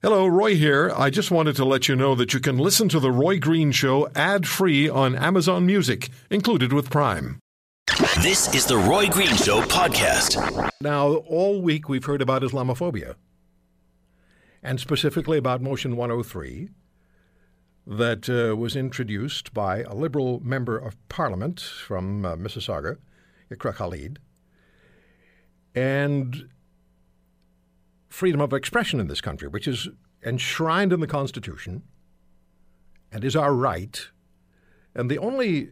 Hello, Roy here. I just wanted to let you know that you can listen to The Roy Green Show ad free on Amazon Music, included with Prime. This is the Roy Green Show podcast. Now, all week we've heard about Islamophobia, and specifically about Motion 103 that uh, was introduced by a Liberal member of Parliament from uh, Mississauga, Iqra Khalid. And freedom of expression in this country, which is enshrined in the Constitution and is our right. And the only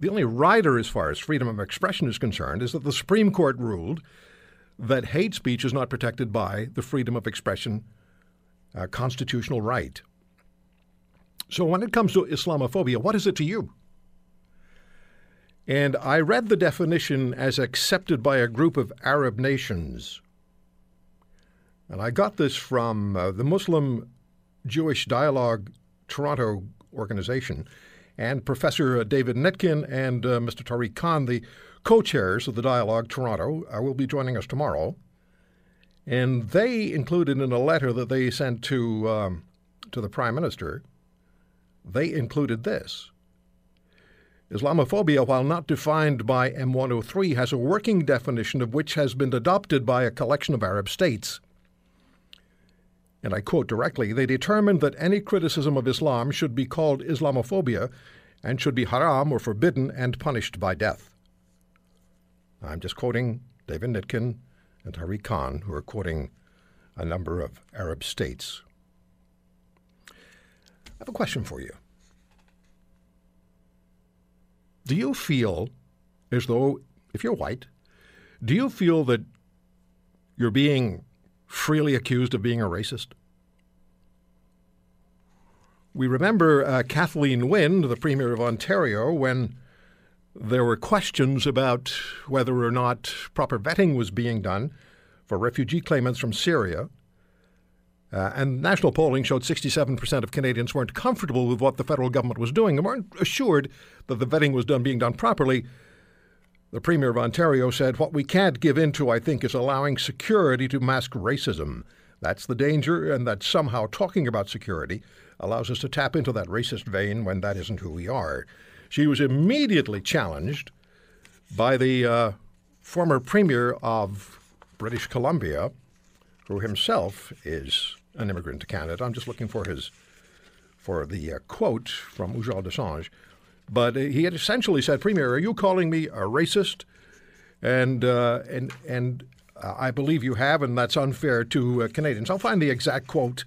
the only rider as far as freedom of expression is concerned is that the Supreme Court ruled that hate speech is not protected by the freedom of expression uh, constitutional right. So when it comes to Islamophobia, what is it to you? And I read the definition as accepted by a group of Arab nations. And I got this from uh, the Muslim Jewish Dialogue Toronto organization. And Professor uh, David Nitkin and uh, Mr. Tariq Khan, the co chairs of the Dialogue Toronto, uh, will be joining us tomorrow. And they included in a letter that they sent to, um, to the Prime Minister, they included this. Islamophobia, while not defined by M103, has a working definition of which has been adopted by a collection of Arab states and I quote directly, they determined that any criticism of Islam should be called Islamophobia and should be haram or forbidden and punished by death. I'm just quoting David Nitkin and Tariq Khan, who are quoting a number of Arab states. I have a question for you. Do you feel as though, if you're white, do you feel that you're being freely accused of being a racist? We remember uh, Kathleen Wynne, the Premier of Ontario, when there were questions about whether or not proper vetting was being done for refugee claimants from Syria. Uh, and national polling showed 67% of Canadians weren't comfortable with what the federal government was doing and weren't assured that the vetting was done being done properly. The Premier of Ontario said, What we can't give in to, I think, is allowing security to mask racism. That's the danger, and that somehow talking about security allows us to tap into that racist vein when that isn't who we are. She was immediately challenged by the uh, former Premier of British Columbia, who himself is an immigrant to Canada. I'm just looking for his for the uh, quote from Ujjal Dosanjh. But he had essentially said, Premier, are you calling me a racist? And, uh, and, and uh, I believe you have, and that's unfair to uh, Canadians. I'll find the exact quote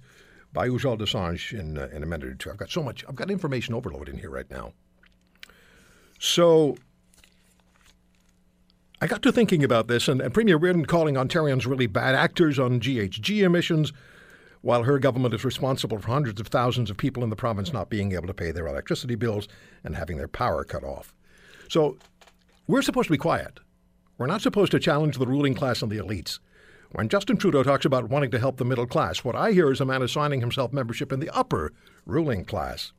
by Ujjal Dosanjh in, uh, in a minute or two. I've got so much, I've got information overload in here right now. So I got to thinking about this, and, and Premier Reardon calling Ontarians really bad actors on GHG emissions while her government is responsible for hundreds of thousands of people in the province not being able to pay their electricity bills and having their power cut off. So we're supposed to be quiet. We're not supposed to challenge the ruling class and the elites. When Justin Trudeau talks about wanting to help the middle class, what I hear is a man assigning himself membership in the upper ruling class.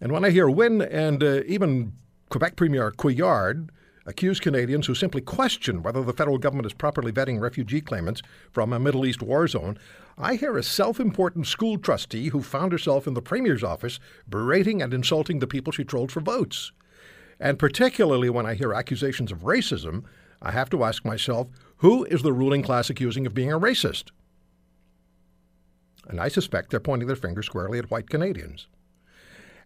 And when I hear Wynne and uh, even Quebec Premier Couillard accuse Canadians who simply question whether the federal government is properly vetting refugee claimants from a Middle East war zone, I hear a self important school trustee who found herself in the Premier's office berating and insulting the people she trolled for votes. And particularly when I hear accusations of racism, I have to ask myself who is the ruling class accusing of being a racist? And I suspect they're pointing their finger squarely at white Canadians.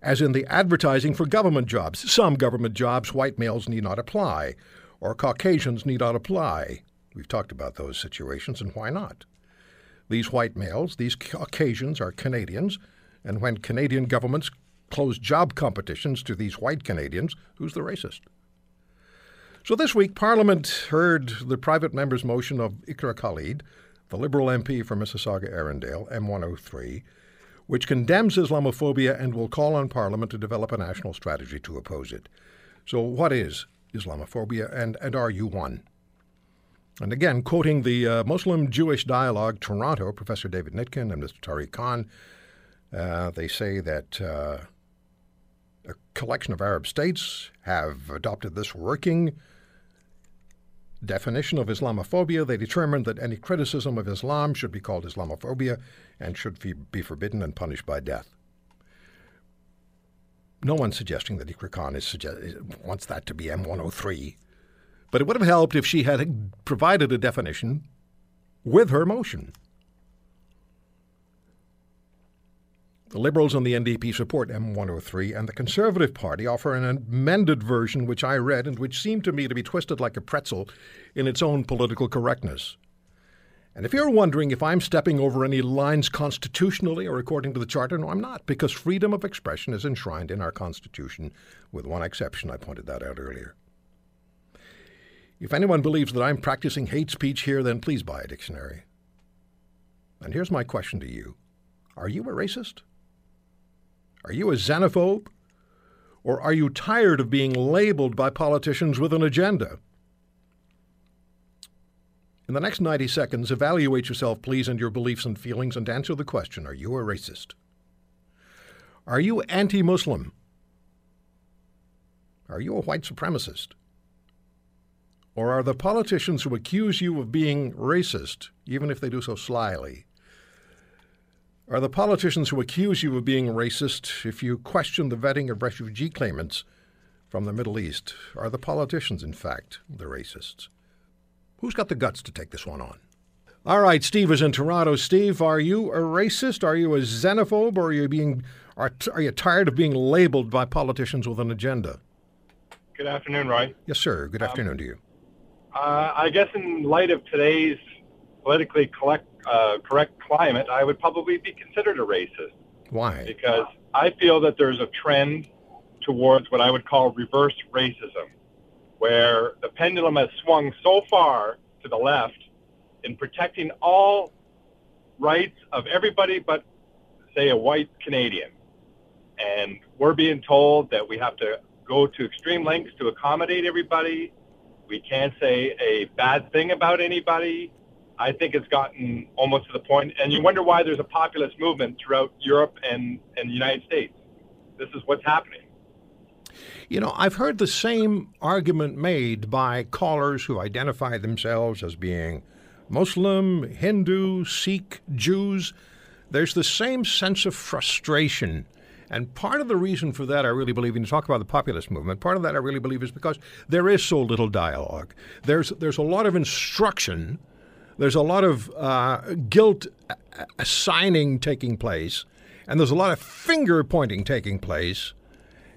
As in the advertising for government jobs, some government jobs white males need not apply, or Caucasians need not apply. We've talked about those situations, and why not? These white males, these Caucasians, are Canadians, and when Canadian governments close job competitions to these white Canadians, who's the racist? So this week, Parliament heard the private member's motion of Iqra Khalid, the Liberal MP for Mississauga Erin Mills, M103, which condemns Islamophobia and will call on Parliament to develop a national strategy to oppose it. So, what is Islamophobia, and, and are you one? And again, quoting the uh, Muslim Jewish Dialogue Toronto, Professor David Nitkin and Mr. Tariq Khan, uh, they say that uh, a collection of Arab states have adopted this working definition of Islamophobia, they determined that any criticism of Islam should be called Islamophobia and should be forbidden and punished by death. No one's suggesting that Iqra Khan suggest- wants that to be M103, but it would have helped if she had provided a definition with her motion. The Liberals and the NDP support M103, and the Conservative Party offer an amended version which I read and which seemed to me to be twisted like a pretzel in its own political correctness. And if you're wondering if I'm stepping over any lines constitutionally or according to the Charter, no, I'm not, because freedom of expression is enshrined in our Constitution, with one exception. I pointed that out earlier. If anyone believes that I'm practicing hate speech here, then please buy a dictionary. And here's my question to you Are you a racist? Are you a xenophobe? Or are you tired of being labeled by politicians with an agenda? In the next 90 seconds, evaluate yourself, please, and your beliefs and feelings, and answer the question Are you a racist? Are you anti Muslim? Are you a white supremacist? Or are the politicians who accuse you of being racist, even if they do so slyly, are the politicians who accuse you of being racist if you question the vetting of refugee claimants from the Middle East? Are the politicians, in fact, the racists? Who's got the guts to take this one on? All right, Steve is in Toronto. Steve, are you a racist? Are you a xenophobe? Or are you being are, are you tired of being labeled by politicians with an agenda? Good afternoon, Roy. Yes, sir. Good afternoon um, to you. Uh, I guess in light of today's politically collect, uh, correct climate, I would probably be considered a racist. Why? Because I feel that there's a trend towards what I would call reverse racism, where the pendulum has swung so far to the left in protecting all rights of everybody but, say, a white Canadian. And we're being told that we have to go to extreme lengths to accommodate everybody. We can't say a bad thing about anybody. I think it's gotten almost to the point, and you wonder why there's a populist movement throughout Europe and, and the United States. This is what's happening. You know, I've heard the same argument made by callers who identify themselves as being Muslim, Hindu, Sikh, Jews. There's the same sense of frustration. And part of the reason for that, I really believe, when you talk about the populist movement, part of that I really believe is because there is so little dialogue. There's, there's a lot of instruction there's a lot of uh, guilt assigning taking place, and there's a lot of finger pointing taking place.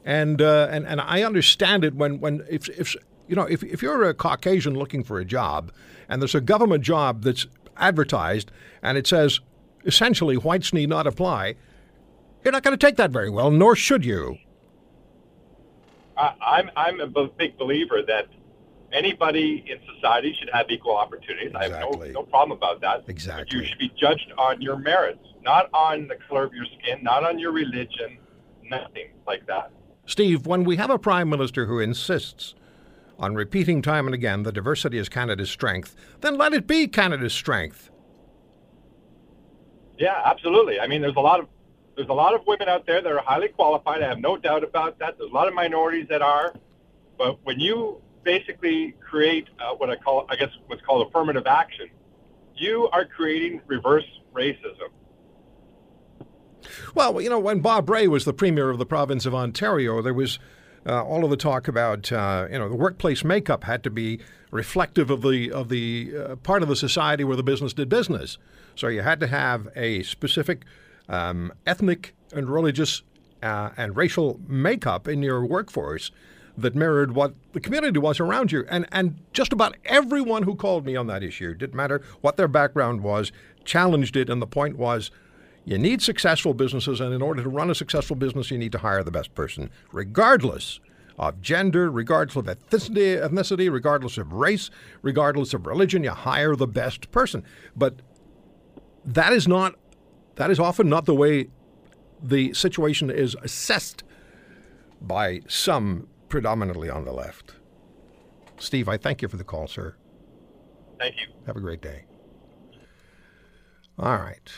And, uh, and, and I understand it when, when if, if, you know, if, if you're a Caucasian looking for a job and there's a government job that's advertised and it says essentially whites need not apply, you're not going to take that very well, nor should you. I, I'm, I'm a big believer that anybody in society should have equal opportunities. Exactly. I have no, no problem about that. Exactly. But you should be judged on your merits, not on the color of your skin, not on your religion, nothing like that. Steve, when we have a prime minister who insists on repeating time and again that diversity is Canada's strength, then let it be Canada's strength. Yeah, absolutely. I mean, there's a lot of there's a lot of women out there that are highly qualified. I have no doubt about that. There's a lot of minorities that are, but when you basically create uh, what I call, I guess, what's called affirmative action. You are creating reverse racism. Well, you know, when Bob Rae was the premier of the province of Ontario, there was uh, all of the talk about uh, you know the workplace makeup had to be reflective of the of the uh, part of the society where the business did business. So you had to have a specific um, ethnic and religious uh, and racial makeup in your workforce that mirrored what the community was around you. And, and just about everyone who called me on that issue, didn't matter what their background was, challenged it. And the point was you need successful businesses. And in order to run a successful business, you need to hire the best person, regardless of gender, regardless of ethnicity, ethnicity, regardless of race, regardless of religion. You hire the best person. But that is not, that is often not the way the situation is assessed by some predominantly on the left. Steve, I thank you for the call, sir. Thank you. Have a great day. All right.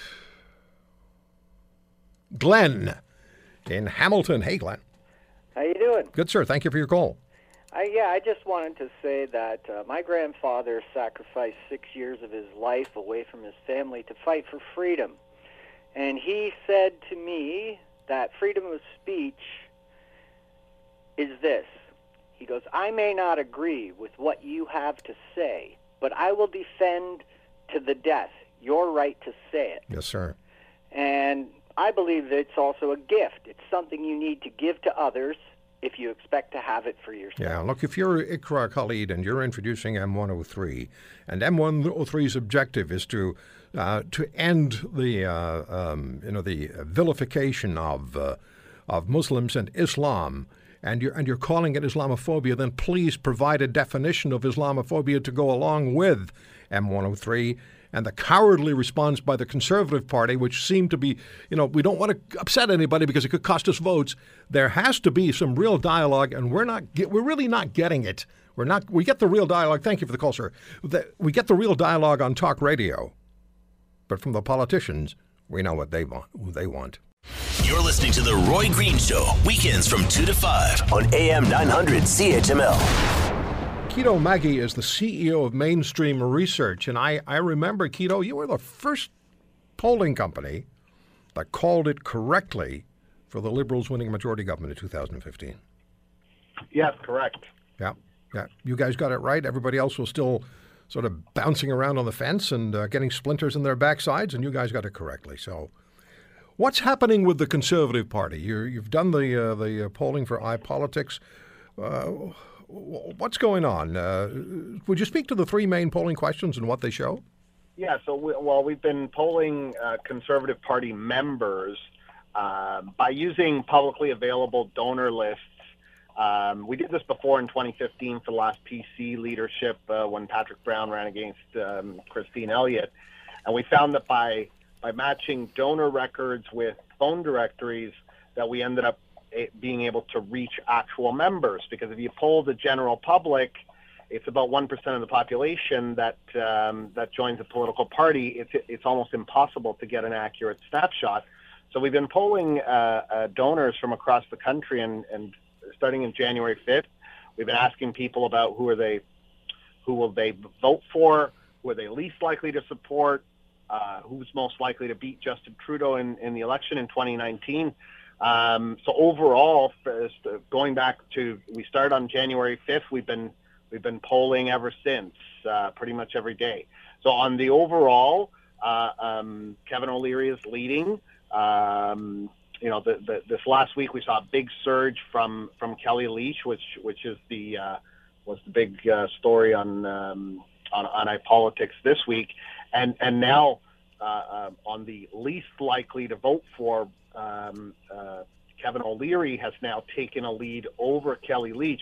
Glenn in Hamilton. Hey, Glenn. How you doing? Good, sir. Thank you for your call. I, yeah, I just wanted to say that uh, my grandfather sacrificed six years of his life away from his family to fight for freedom. And he said to me that freedom of speech is this. He goes, I may not agree with what you have to say, but I will defend to the death your right to say it. Yes, sir. And I believe that it's also a gift. It's something you need to give to others if you expect to have it for yourself. Yeah, look, if you're Iqra Khalid and you're introducing M103, and M103's objective is to uh, to end the uh, um, you know the vilification of uh, of Muslims and Islam, and you're and you're calling it Islamophobia, then please provide a definition of Islamophobia to go along with M103 and the cowardly response by the Conservative Party, which seemed to be, you know, we don't want to upset anybody because it could cost us votes. There has to be some real dialogue, and we're not, we're really not getting it. We're not. We get the real dialogue. Thank you for the call, sir. We get the real dialogue on talk radio, but from the politicians, we know what they want. Who they want. You're listening to the Roy Green Show weekends from two to five on AM 900 CHML. Quito Maggi is the CEO of Mainstream Research. And I, I remember, Quito, you were the first polling company that called it correctly for the Liberals winning a majority government in 2015. Yes, correct. Yeah, yeah. You guys got it right. Everybody else was still sort of bouncing around on the fence and uh, getting splinters in their backsides, and you guys got it correctly. So, what's happening with the Conservative Party? you have done the uh, the uh, polling for iPolitics. Uh, what's going on? Uh, would you speak to the three main polling questions and what they show? Yeah, so we, well, we've been polling uh, Conservative Party members uh, by using publicly available donor lists. Um, we did this before in 2015 for the last PC leadership uh, when Patrick Brown ran against um, Christine Elliott, and we found that by by matching donor records with phone directories, that we ended up being able to reach actual members. Because if you poll the general public, it's about one percent of the population that um, that joins a political party. It's it's almost impossible to get an accurate snapshot. So we've been polling uh, uh, donors from across the country, and, and starting in January 5th, we've been asking people about who are they, who will they vote for, who are they least likely to support, uh, who's most likely to beat Justin Trudeau in, in the election in 2019. Um, so overall, going back to we started on January 5th, we've been we've been polling ever since, uh, pretty much every day. So on the overall, uh, um, Kevin O'Leary is leading. Um, you know, the, the, this last week we saw a big surge from from Kellie Leitch, which which is the uh, was the big uh, story on um, on on iPolitics this week, and and now uh, uh, on the least likely to vote for um, uh, Kevin O'Leary has now taken a lead over Kellie Leitch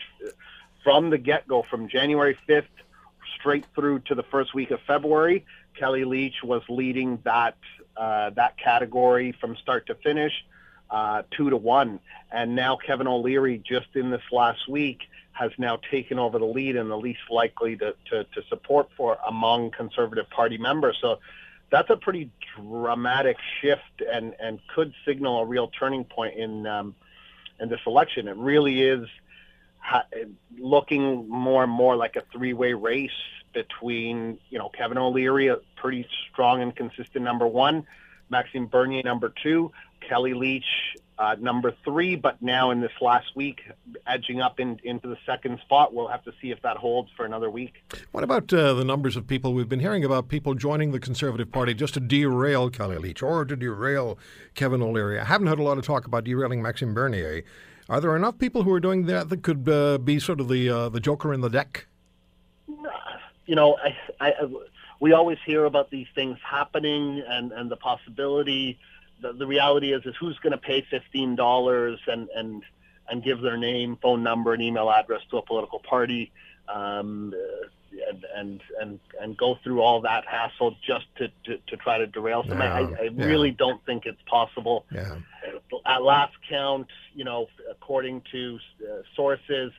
from the get go, from January 5th straight through to the first week of February. Kellie Leitch was leading that uh, that category from start to finish, uh, two to one, and now Kevin O'Leary, just in this last week, has now taken over the lead and the least likely to, to, to support for among Conservative Party members. So that's a pretty dramatic shift and, and could signal a real turning point in um, in this election. It really is looking more and more like a three-way race between you know Kevin O'Leary, a pretty strong and consistent number one, Maxime Bernier number two, Kellie Leitch uh, number three, but now in this last week, edging up in, into the second spot. We'll have to see if that holds for another week. What about uh, the numbers of people we've been hearing about people joining the Conservative Party just to derail Kellie Leitch or to derail Kevin O'Leary? I haven't heard a lot of talk about derailing Maxime Bernier. Are there enough people who are doing that that could uh, be sort of the uh, the joker in the deck? You know, I, I, we always hear about these things happening and, and the possibility the, the reality is is who's going to pay fifteen dollars and and and give their name, phone number, and email address to a political party, um, and, and and and go through all that hassle just to, to, to try to derail something. I, I yeah. really don't think it's possible. Yeah. At last count, you know, according to uh, sources,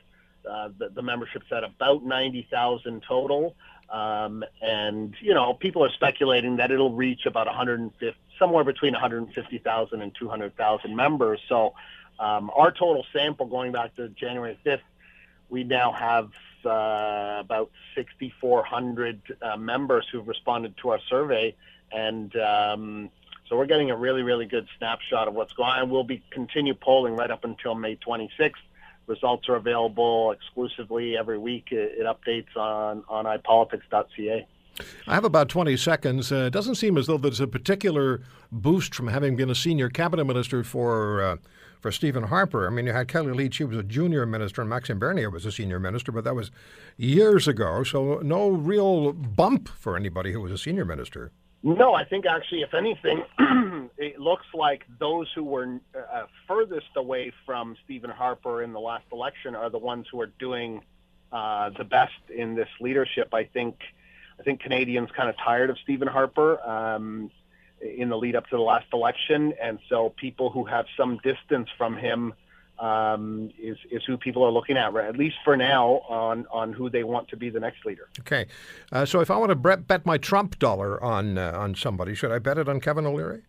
uh, the, the membership's at about ninety thousand total. Um, and you know, people are speculating that it'll reach about 150, somewhere between 150,000 and 200,000 members. So, um, our total sample going back to January 5th we now have uh, about 6,400 uh, members who've responded to our survey, and um, so we're getting a really, really good snapshot of what's going on. We'll be continue polling right up until May 26th. Results are available exclusively every week. It, it updates on on ipolitics.ca. I have about 20 seconds. Uh, it doesn't seem as though there's a particular boost from having been a senior cabinet minister for uh, for Stephen Harper. I mean, you had Kellie Leitch, she was a junior minister, and Maxime Bernier was a senior minister, but that was years ago. So no real bump for anybody who was a senior minister. No, I think actually, if anything, it looks like those who were uh, furthest away from Stephen Harper in the last election are the ones who are doing uh, the best in this leadership. I think, I think Canadians kind of tired of Stephen Harper um, in the lead up to the last election, and so people who have some distance from him um, is is who people are looking at, at least for now, on on who they want to be the next leader. Okay, uh, so if I want to bet my Trump dollar on uh, on somebody, should I bet it on Kevin O'Leary?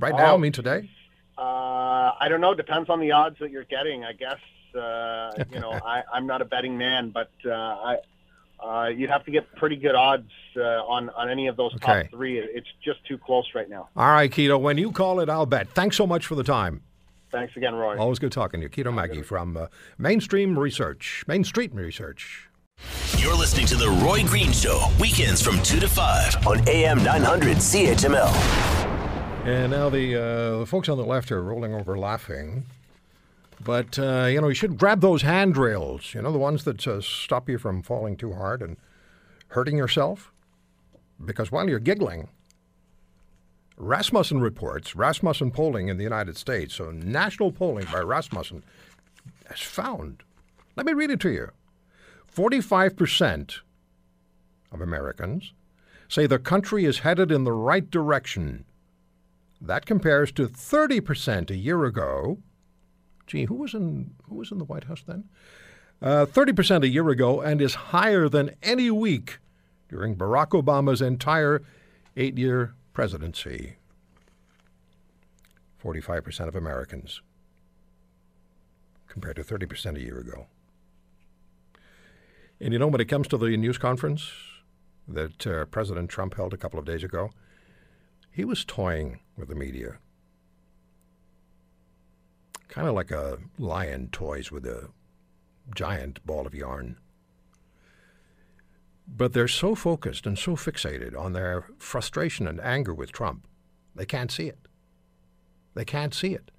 Right now, I mean today. Uh, I don't know. Depends on the odds that you're getting. I guess uh, you know I, I'm not a betting man, but uh, I. Uh, you'd have to get pretty good odds uh, on on any of those Okay. top three. It's just too close right now. All right, Quito. When you call it, I'll bet. Thanks so much for the time. Thanks again, Roy. Always good talking to you. Quito Maggi from uh, Mainstream Research, Mainstreet Research. You're listening to The Roy Green Show, weekends from 2 to 5 on AM 900 CHML. And now the, uh, the folks on the left are rolling over laughing. But, uh, you know, you should grab those handrails, you know, the ones that uh, stop you from falling too hard and hurting yourself. Because while you're giggling, Rasmussen reports, Rasmussen polling in the United States, so national polling by Rasmussen, has found, let me read it to you 45% of Americans say the country is headed in the right direction. That compares to 30% a year ago. Gee, who was in who was in the White House then? Uh, 30% a year ago, and is higher than any week during Barack Obama's entire eight-year presidency. 45% of Americans, compared to 30% a year ago. And you know, when it comes to the news conference that uh, President Trump held a couple of days ago, he was toying with the media. Kind of like a lion toys with a giant ball of yarn. But they're so focused and so fixated on their frustration and anger with Trump, they can't see it. They can't see it.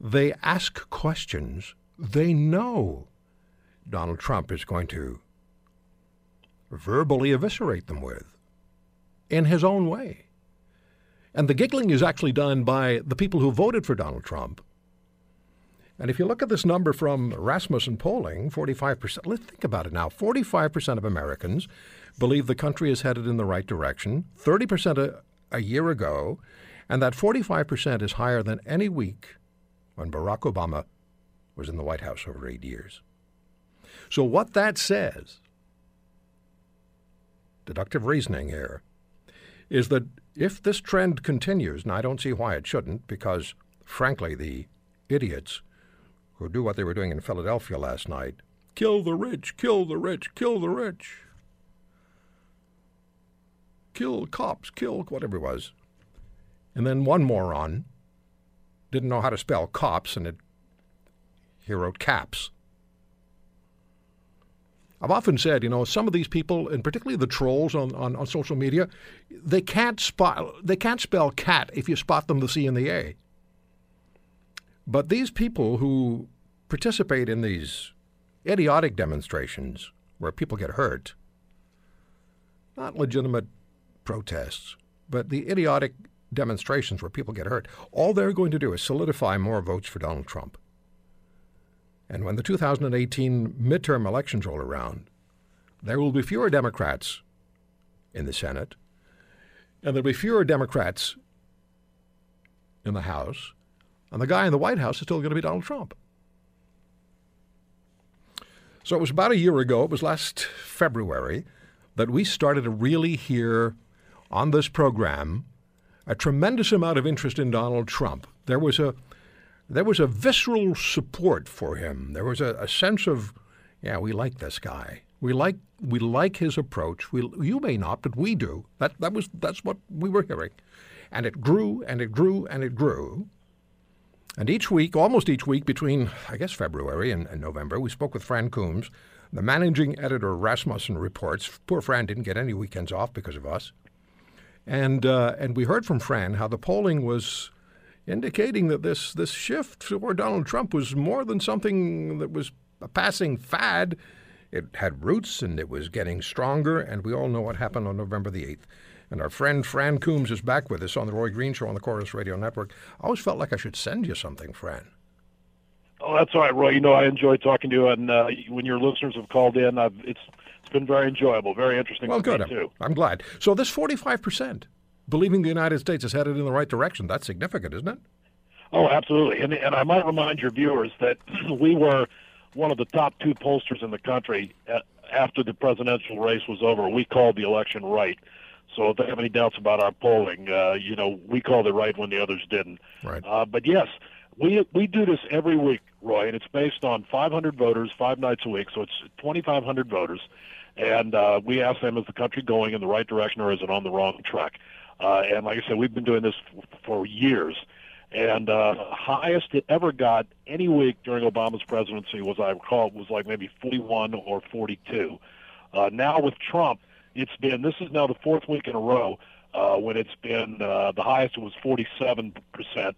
They ask questions they know Donald Trump is going to verbally eviscerate them with in his own way. And the giggling is actually done by the people who voted for Donald Trump. And if you look at this number from Rasmussen polling, 45%, let's think about it now. 45% of Americans believe the country is headed in the right direction, 30% a, a year ago, and that 45% is higher than any week when Barack Obama was in the White House over eight years. So, what that says, deductive reasoning here, is that if this trend continues, and I don't see why it shouldn't, because frankly, the idiots who do what they were doing in Philadelphia last night kill the rich, kill the rich, kill the rich, kill cops, kill whatever it was. And then one moron didn't know how to spell cops, and it, he wrote caps. I've often said, you know, some of these people, and particularly the trolls on, on, on social media, they can't spot they can't spell cat if you spot them the C and the A. But these people who participate in these idiotic demonstrations where people get hurt, not legitimate protests, but the idiotic demonstrations where people get hurt, all they're going to do is solidify more votes for Donald Trump. And when the 2018 midterm elections roll around, there will be fewer Democrats in the Senate, and there'll be fewer Democrats in the House, and the guy in the White House is still going to be Donald Trump. So it was about a year ago, it was last February, that we started to really hear on this program a tremendous amount of interest in Donald Trump. There was a there was a visceral support for him. There was a, a sense of, yeah, we like this guy. We like we like his approach. We, you may not, but we do. That that was that's what we were hearing, and it grew and it grew and it grew. And each week, almost each week, between I guess February and, and November, we spoke with Fran Coombs, the managing editor Rasmussen Reports. Poor Fran didn't get any weekends off because of us, and uh, and we heard from Fran how the polling was indicating that this this shift toward Donald Trump was more than something that was a passing fad it had roots and it was getting stronger, and we all know what happened on November the 8th. And our friend Fran Coombs is back with us on the Roy Green Show on the Corus Radio Network. I always felt like I should send you something, Fran. Oh, that's all right, Roy. You know, I enjoy talking to you, and uh, when your listeners have called in, I've, it's it's been very enjoyable, very interesting. Well, good. too. I'm glad. So this 45 percent, believing the United States is headed in the right direction, that's significant, isn't it? Oh, absolutely. And and I might remind your viewers that we were one of the top two pollsters in the country after the presidential race was over. We called the election right. So if they have any doubts about our polling, uh, you know, we called it right when the others didn't. Right. Uh, but yes, we we do this every week, Roy, and it's based on 500 voters, five nights a week. So it's 2,500 voters, and uh, we ask them: Is the country going in the right direction, or is it on the wrong track? Uh, and like I said, we've been doing this f- for years. And uh, highest it ever got any week during Obama's presidency was, I recall, was like maybe 41 or 42. Uh, now with Trump, it's been this is now the fourth week in a row uh, when it's been uh, the highest. It was 47 percent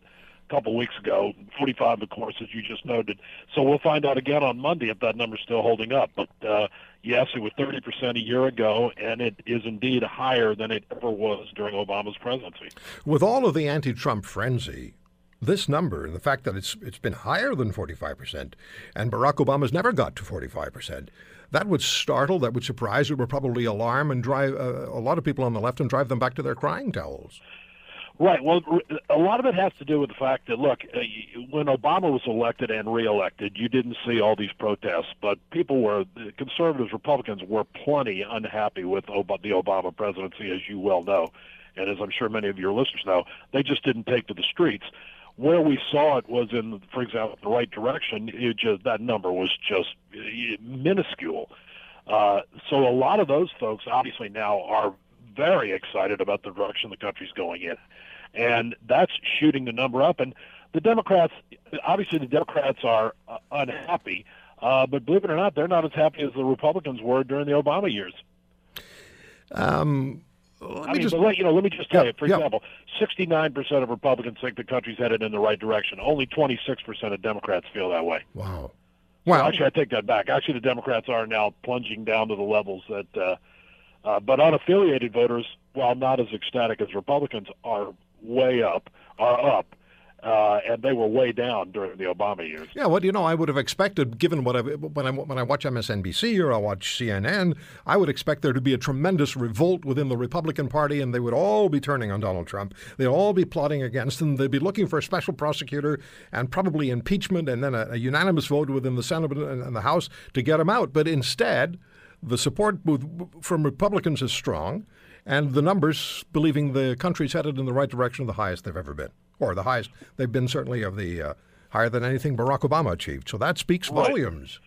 a couple weeks ago, 45, of course, as you just noted. So we'll find out again on Monday if that number's still holding up. But uh, yes, it was 30 percent a year ago, and it is indeed higher than it ever was during Obama's presidency. With all of the anti-Trump frenzy, this number, and the fact that it's it's been higher than 45%, and Barack Obama's never got to 45%, that would startle, that would surprise, it would probably alarm and drive uh, a lot of people on the left and drive them back to their crying towels. Right. Well, a lot of it has to do with the fact that, look, uh, when Obama was elected and reelected, you didn't see all these protests, but people were, conservatives, Republicans were plenty unhappy with the Obama presidency, as you well know. And as I'm sure many of your listeners know, they just didn't take to the streets where we saw it was in, for example, the right direction. It just that number was just minuscule. Uh, so a lot of those folks obviously now are very excited about the direction the country's going in, and that's shooting the number up. And the Democrats, obviously, the Democrats are uh, unhappy, uh, but believe it or not, they're not as happy as the Republicans were during the Obama years. Um, let I mean, just, let, you know, let me just tell yeah, you. For yeah. example, 69% of Republicans think the country's headed in the right direction. Only 26% of Democrats feel that way. Wow. Well, actually, I take that back. Actually, the Democrats are now plunging down to the levels that, uh, uh, but unaffiliated voters, while not as ecstatic as Republicans, are way up, are up uh, and they were way down during the Obama years. Yeah, well, you know, I would have expected, given what I when I when I watch MSNBC or I watch CNN, I would expect there to be a tremendous revolt within the Republican Party, and they would all be turning on Donald Trump. They'd all be plotting against him. They'd be looking for a special prosecutor and probably impeachment, and then a, a unanimous vote within the Senate and the House to get him out. But instead, the support from Republicans is strong, and the numbers believing the country's headed in the right direction are the highest they've ever been or the highest they've been certainly of the uh, higher than anything Barack Obama achieved. So that speaks right. volumes.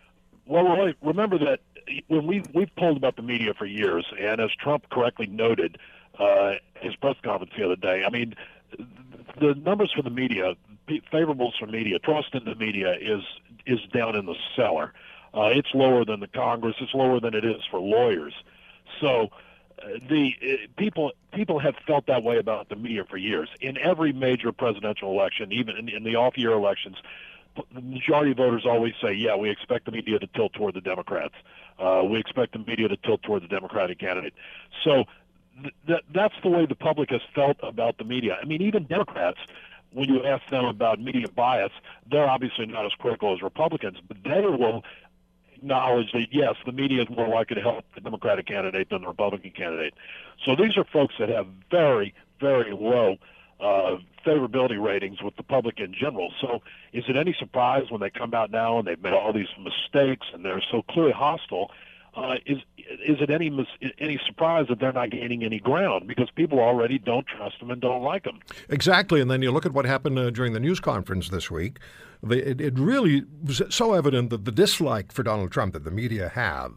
Well, remember that when we we've polled about the media for years, and as Trump correctly noted uh, his press conference the other day, I mean, the numbers for the media, favorables for media, trust in the media is is down in the cellar. Uh, it's lower than the Congress. It's lower than it is for lawyers. So the uh, people people have felt that way about the media for years. In every major presidential election, even in, in the off-year elections, the majority voters always say, "Yeah, we expect the media to tilt toward the Democrats. Uh, we expect the media to tilt toward the Democratic candidate." So th- that that's the way the public has felt about the media. I mean, even Democrats. When you ask them about media bias, they're obviously not as critical as Republicans, but they will acknowledge that yes, the media is more likely to help the Democratic candidate than the Republican candidate. So these are folks that have very, very low uh, favorability ratings with the public in general. So is it any surprise when they come out now and they've made all these mistakes and they're so clearly hostile? uh, is is it any any surprise that they're not gaining any ground because people already don't trust them and don't like them? Exactly, and then you look at what happened uh, during the news conference this week. It, it really was so evident that the dislike for Donald Trump that the media have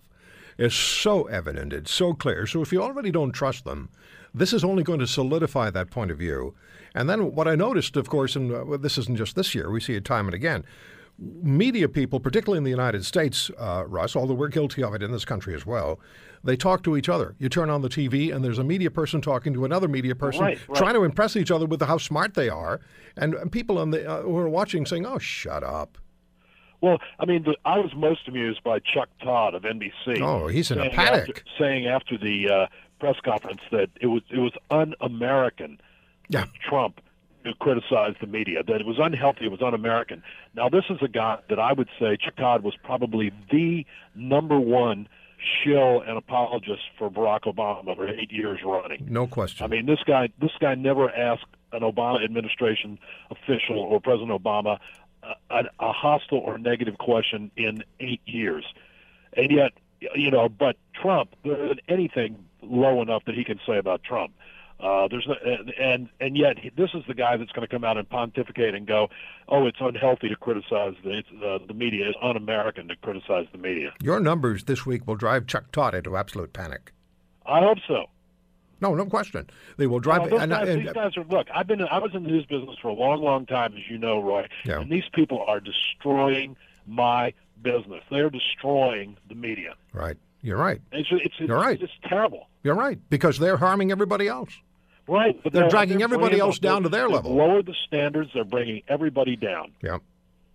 is so evident, it's so clear. So if you already don't trust them, this is only going to solidify that point of view. And then what I noticed, of course, and uh, this isn't just this year, we see it time and again. Media people, particularly in the United States, uh, Russ, although we're guilty of it in this country as well, they talk to each other. You turn on the TV, and there's a media person talking to another media person, right, right. trying to impress each other with how smart they are, and, and people on the, uh, who are watching saying, "Oh, shut up." Well, I mean, the, I was most amused by Chuck Todd of NBC. Oh, he's in a panic. After, saying after the uh, press conference that it was it was un-American. Yeah. Trump criticize the media, that it was unhealthy, it was un-American. Now, this is a guy that I would say Chuck Todd was probably the number one shill and apologist for Barack Obama for eight years running. No question. I mean, this guy this guy never asked an Obama administration official or President Obama a, a hostile or negative question in eight years, and yet, you know, but Trump, there isn't anything low enough that he can say about Trump. Uh, there's no, and and yet this is the guy that's going to come out and pontificate and go, oh, it's unhealthy to criticize the uh, the media. It's un-American to criticize the media. Your numbers this week will drive Chuck Todd into absolute panic. I hope so. No, no question. They will drive. No, and, guys, and, these guys are. Look, I've been. I was in the news business for a long, long time, as you know, Roy. Yeah. And these people are destroying my business. They're destroying the media. Right. You're right. It's it's, it's, You're right. it's terrible. You're right because they're harming everybody else. Right, but they're, they're dragging they're everybody else down to their level. Lower the standards. They're bringing everybody down. Yeah.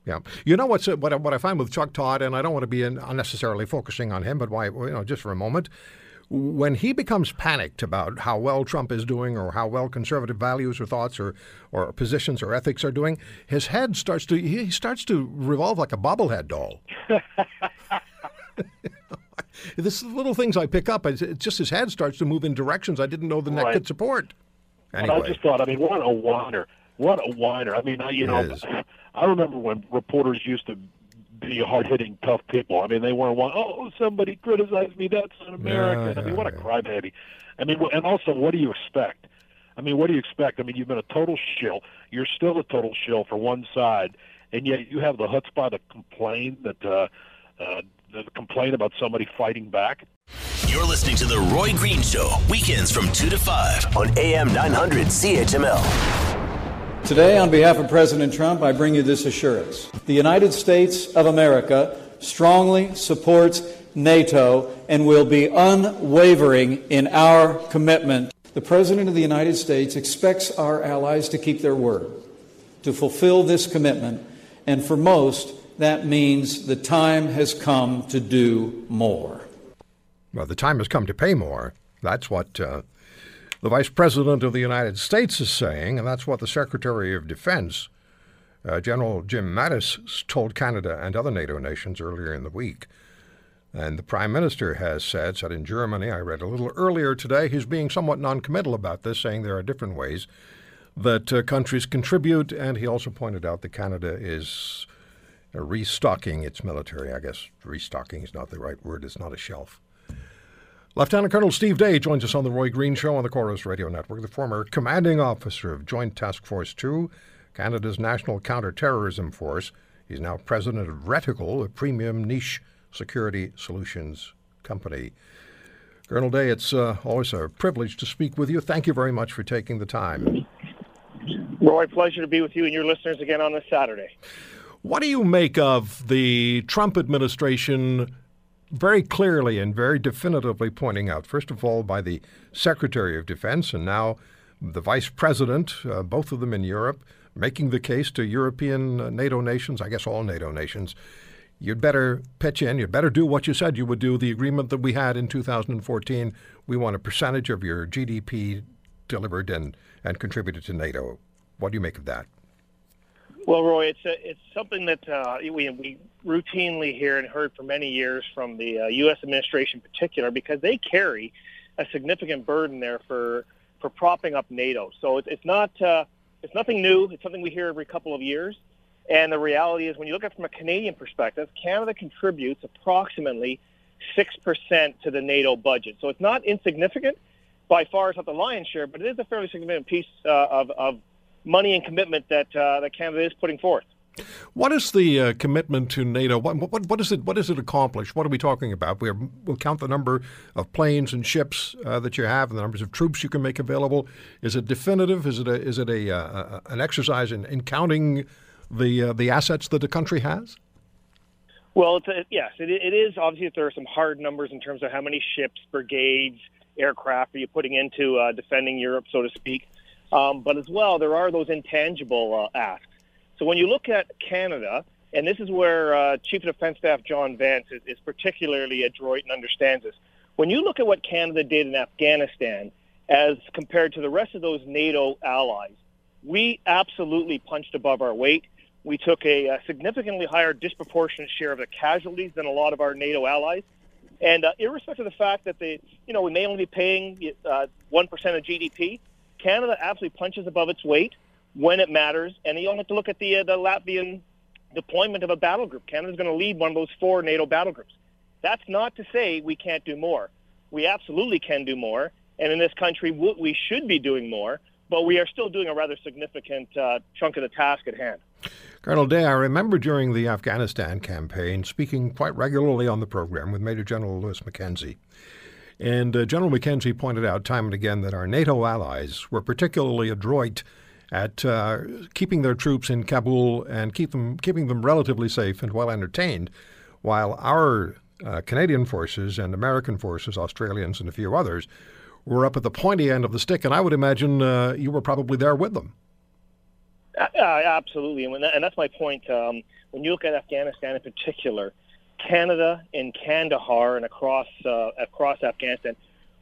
Yeah, you know what's what I, what I find with Chuck Todd, and I don't want to be unnecessarily focusing on him, but why you know just for a moment, when he becomes panicked about how well Trump is doing or how well conservative values or thoughts or, or positions or ethics are doing, his head starts to he starts to revolve like a bobblehead doll. this little things I pick up, it's just his head starts to move in directions I didn't know the neck right. could support. Anyway. I just thought, I mean, what a whiner! What a whiner! I mean, I, you It know, is. I remember when reporters used to be hard-hitting, tough people. I mean, they weren't one. Oh, somebody criticized me. That's un-American. Yeah, I mean, what a yeah. crybaby. I mean, and also, what do you expect? I mean, what do you expect? I mean, you've been a total shill. You're still a total shill for one side, and yet you have the chutzpah to complain that uh, uh, to complain about somebody fighting back. You're listening to The Roy Green Show, weekends from 2 to 5 on AM 900 CHML. Today, on behalf of President Trump, I bring you this assurance. The United States of America strongly supports NATO and will be unwavering in our commitment. The President of the United States expects our allies to keep their word, to fulfill this commitment, and for most, that means the time has come to do more. Well, the time has come to pay more. That's what uh, the Vice President of the United States is saying, and that's what the Secretary of Defense, uh, General Jim Mattis, told Canada and other NATO nations earlier in the week. And the Prime Minister has said, said in Germany, I read a little earlier today, he's being somewhat noncommittal about this, saying there are different ways that uh, countries contribute. And he also pointed out that Canada is restocking its military. I guess restocking is not the right word, it's not a shelf. Lieutenant Colonel Steve Day joins us on the Roy Green Show on the Corus Radio Network, the former commanding officer of Joint Task Force 2, Canada's National Counterterrorism Force. He's now president of Reticle, a premium niche security solutions company. Colonel Day, it's uh, always a privilege to speak with you. Thank you very much for taking the time. Roy, pleasure to be with you and your listeners again on this Saturday. What do you make of the Trump administration very clearly and very definitively pointing out, first of all, by the Secretary of Defense and now the Vice President, uh, both of them in Europe, making the case to European uh, NATO nations, I guess all NATO nations, you'd better pitch in, you'd better do what you said you would do. The agreement that we had in 2014, we want a percentage of your GDP delivered and, and contributed to NATO. What do you make of that? Well, Roy, it's a, it's something that uh, we we routinely hear and heard for many years from the uh, U.S. administration, in particular, because they carry a significant burden there for for propping up NATO. So it, it's not uh, it's nothing new. It's something we hear every couple of years. And the reality is, when you look at it from a Canadian perspective, Canada contributes approximately 6% to the NATO budget. So it's not insignificant. By far, it's not the lion's share, but it is a fairly significant piece uh, of, of money and commitment that, uh, that Canada is putting forth. What is the uh, commitment to NATO? What, what, what, is it, what does it accomplish? What are we talking about? we will count the number of planes and ships uh, that you have and the numbers of troops you can make available. Is it definitive? Is it, a, is it a, uh, an exercise in, in counting the, uh, the assets that the country has? Well, it's a, yes, it, it is. Obviously, there are some hard numbers in terms of how many ships, brigades, aircraft are you putting into uh, defending Europe, so to speak. Um, but as well, there are those intangible uh, asks. So when you look at Canada, and this is where uh, Chief of Defense Staff John Vance is, is particularly adroit and understands this. When you look at what Canada did in Afghanistan as compared to the rest of those NATO allies, we absolutely punched above our weight. We took a, a significantly higher disproportionate share of the casualties than a lot of our NATO allies. And uh, irrespective of the fact that they, you know, we may only be paying uh, 1% of GDP, Canada absolutely punches above its weight when it matters. And you don't have to look at the, uh, the Latvian deployment of a battle group. Canada's going to lead one of those four NATO battle groups. That's not to say we can't do more. We absolutely can do more. And in this country, we should be doing more, but we are still doing a rather significant uh, chunk of the task at hand. Colonel Day, I remember during the Afghanistan campaign speaking quite regularly on the program with Major General Lewis MacKenzie. And uh, General MacKenzie pointed out time and again that our NATO allies were particularly adroit at uh, keeping their troops in Kabul and keep them, keeping them relatively safe and well entertained, while our uh, Canadian forces and American forces, Australians and a few others, were up at the pointy end of the stick. And I would imagine uh, you were probably there with them. Absolutely, and, that, and, that's my point. Um, when you look at Afghanistan in particular, Canada and Kandahar and across uh, across Afghanistan,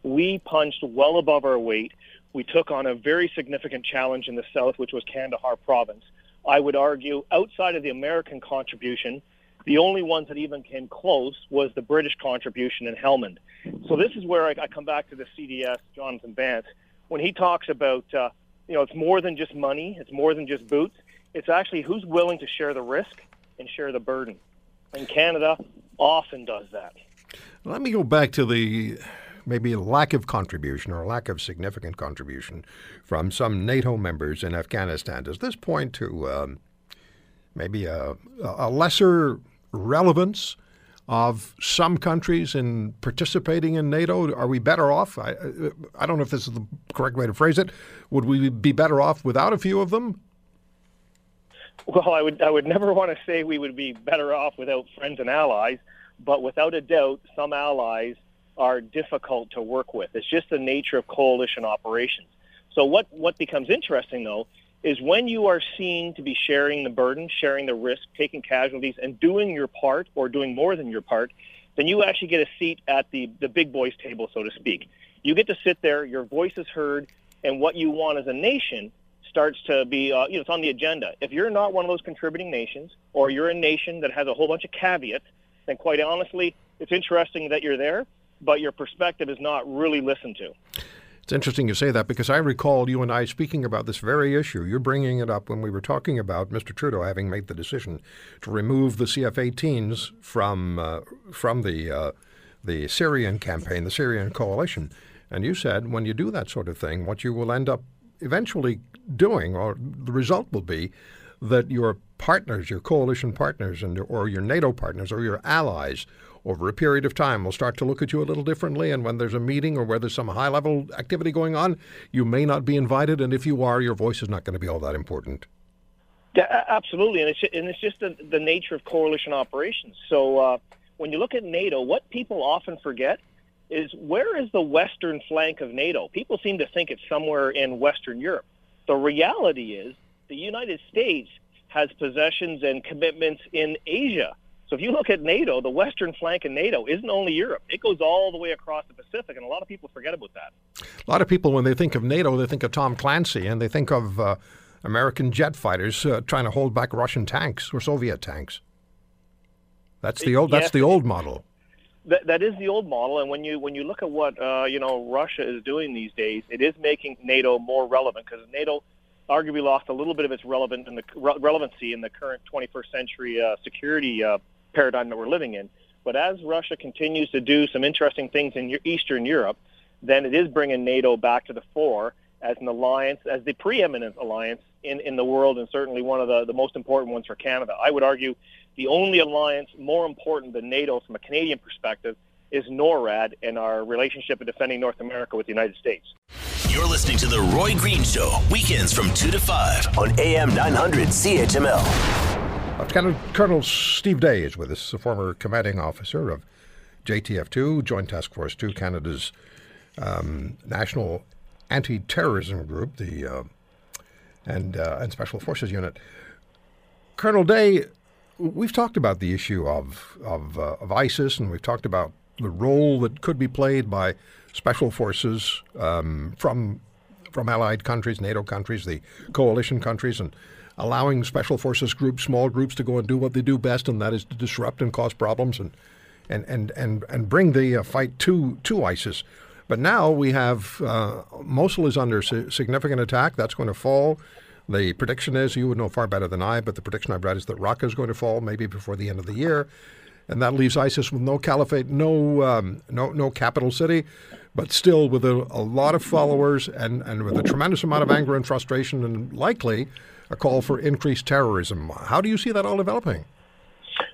we punched well above our weight. We took on a very significant challenge in the south, which was Kandahar province. I would argue, outside of the American contribution, the only ones that even came close was the British contribution in Helmand. So this is where I, I come back to the CDS, Jonathan Vance, when he talks about, uh, you know, it's more than just money, it's more than just boots. It's actually who's willing to share the risk and share the burden. And Canada often does that. Let me go back to the maybe lack of contribution or lack of significant contribution from some NATO members in Afghanistan. Does this point to um, maybe a, a lesser relevance of some countries in participating in NATO? Are we better off? I, I don't know if this is the correct way to phrase it. Would we be better off without a few of them? Well, I would I would never want to say we would be better off without friends and allies, but without a doubt, some allies are difficult to work with. It's just the nature of coalition operations. So what, what becomes interesting, though, is when you are seen to be sharing the burden, sharing the risk, taking casualties, and doing your part or doing more than your part, then you actually get a seat at the, the big boys table, so to speak. You get to sit there, your voice is heard, and what you want as a nation starts to be, uh, you know, it's on the agenda. If you're not one of those contributing nations, or you're a nation that has a whole bunch of caveats, then quite honestly, it's interesting that you're there, but your perspective is not really listened to. It's interesting you say that because I recall you and I speaking about this very issue. You're bringing it up when we were talking about Mr. Trudeau having made the decision to remove the CF-18s from uh, from the uh, the Syrian campaign, the Syrian coalition. And you said when you do that sort of thing, what you will end up eventually doing, or the result will be, that your partners, your coalition partners, and or your NATO partners or your allies over a period of time will start to look at you a little differently. And when there's a meeting or where there's some high level activity going on, you may not be invited. And if you are, your voice is not going to be all that important. Yeah, absolutely. And it's, and it's just the, the nature of coalition operations. So uh, when you look at NATO, what people often forget is where is the western flank of NATO? People seem to think it's somewhere in Western Europe. The reality is the United States has possessions and commitments in Asia. So if you look at NATO, the western flank of NATO isn't only Europe. It goes all the way across the Pacific, and a lot of people forget about that. A lot of people, when they think of NATO, they think of Tom Clancy, and they think of uh, American jet fighters uh, trying to hold back Russian tanks or Soviet tanks. That's the old. Yes, that's the old model. That, that is the old model, and when you when you look at what uh, you know Russia is doing these days, it is making NATO more relevant because NATO arguably lost a little bit of its in the re- relevancy in the current 21st century uh, security uh, paradigm that we're living in. But as Russia continues to do some interesting things in Eastern Europe, then it is bringing NATO back to the fore as an alliance, as the preeminent alliance in, in the world, and certainly one of the, the most important ones for Canada. I would argue the only alliance more important than NATO from a Canadian perspective is NORAD and our relationship in defending North America with the United States. You're listening to The Roy Green Show, weekends from 2 to 5 on AM 900 CHML. Lieutenant Colonel Steve Day is with us, a former commanding officer of JTF2, Joint Task Force 2, Canada's um, national anti-terrorism group, the uh, and uh, and Special Forces Unit. Colonel Day, we've talked about the issue of of, uh, of ISIS, and we've talked about the role that could be played by special forces um, from from allied countries, NATO countries, the coalition countries, and allowing special forces groups, small groups, to go and do what they do best, and that is to disrupt and cause problems and and and and, and bring the uh, fight to to ISIS. But now we have uh, Mosul is under significant attack. That's going to fall. The prediction is, you would know far better than I, but the prediction I've read is that Raqqa is going to fall maybe before the end of the year and that leaves ISIS with no caliphate, no um, no no capital city, but still with a, a, lot of followers and, and with a tremendous amount of anger and frustration, and likely a call for increased terrorism. How do you see that all developing?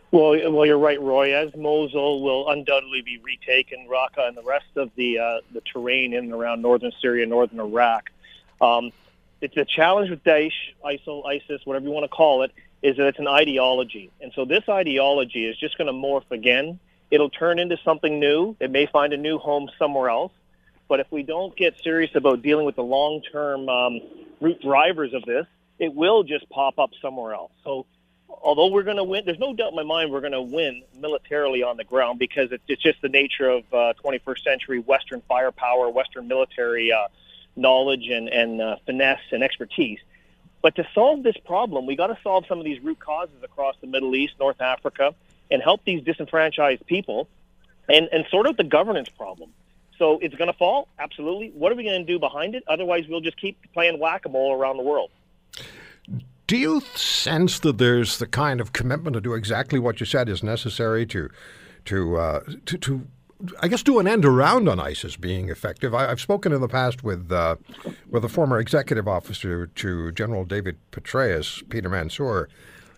Well, well, you're right, Roy. As Mosul will undoubtedly be retaken, Raqqa and the rest of the uh, the terrain in and around northern Syria, northern Iraq. Um, it's a challenge with Daesh, ISIL, ISIS, whatever you want to call it, is that it's an ideology. And so this ideology is just going to morph again. It'll turn into something new. It may find a new home somewhere else. But if we don't get serious about dealing with the long-term um, root drivers of this, it will just pop up somewhere else. So although we're going to win, there's no doubt in my mind we're going to win militarily on the ground because it's just the nature of uh, 21st century Western firepower, Western military uh, knowledge and, and uh, finesse and expertise. But to solve this problem, we got to solve some of these root causes across the Middle East, North Africa, and help these disenfranchised people and, and sort out the governance problem. So it's going to fall, absolutely. What are we going to do behind it? Otherwise, we'll just keep playing whack-a-mole around the world. Do you sense that there's the kind of commitment to do exactly what you said is necessary to, to, uh, to, to I guess, do an end around on ISIS being effective. I, have spoken in the past with uh, with a former executive officer to General David Petraeus, Peter Mansoor,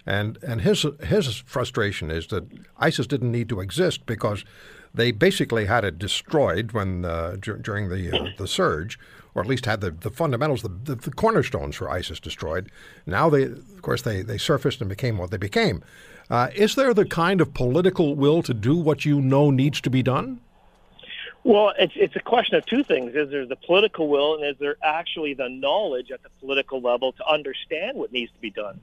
and and his his frustration is that ISIS didn't need to exist because they basically had it destroyed when uh, during the uh, the surge, or at least had the, the fundamentals, the, the, the cornerstones for ISIS destroyed. Now they, of course, they they surfaced and became what they became. Uh, is there the kind of political will to do what you know needs to be done? Well, it's it's a question of two things: is there the political will, and is there actually the knowledge at the political level to understand what needs to be done?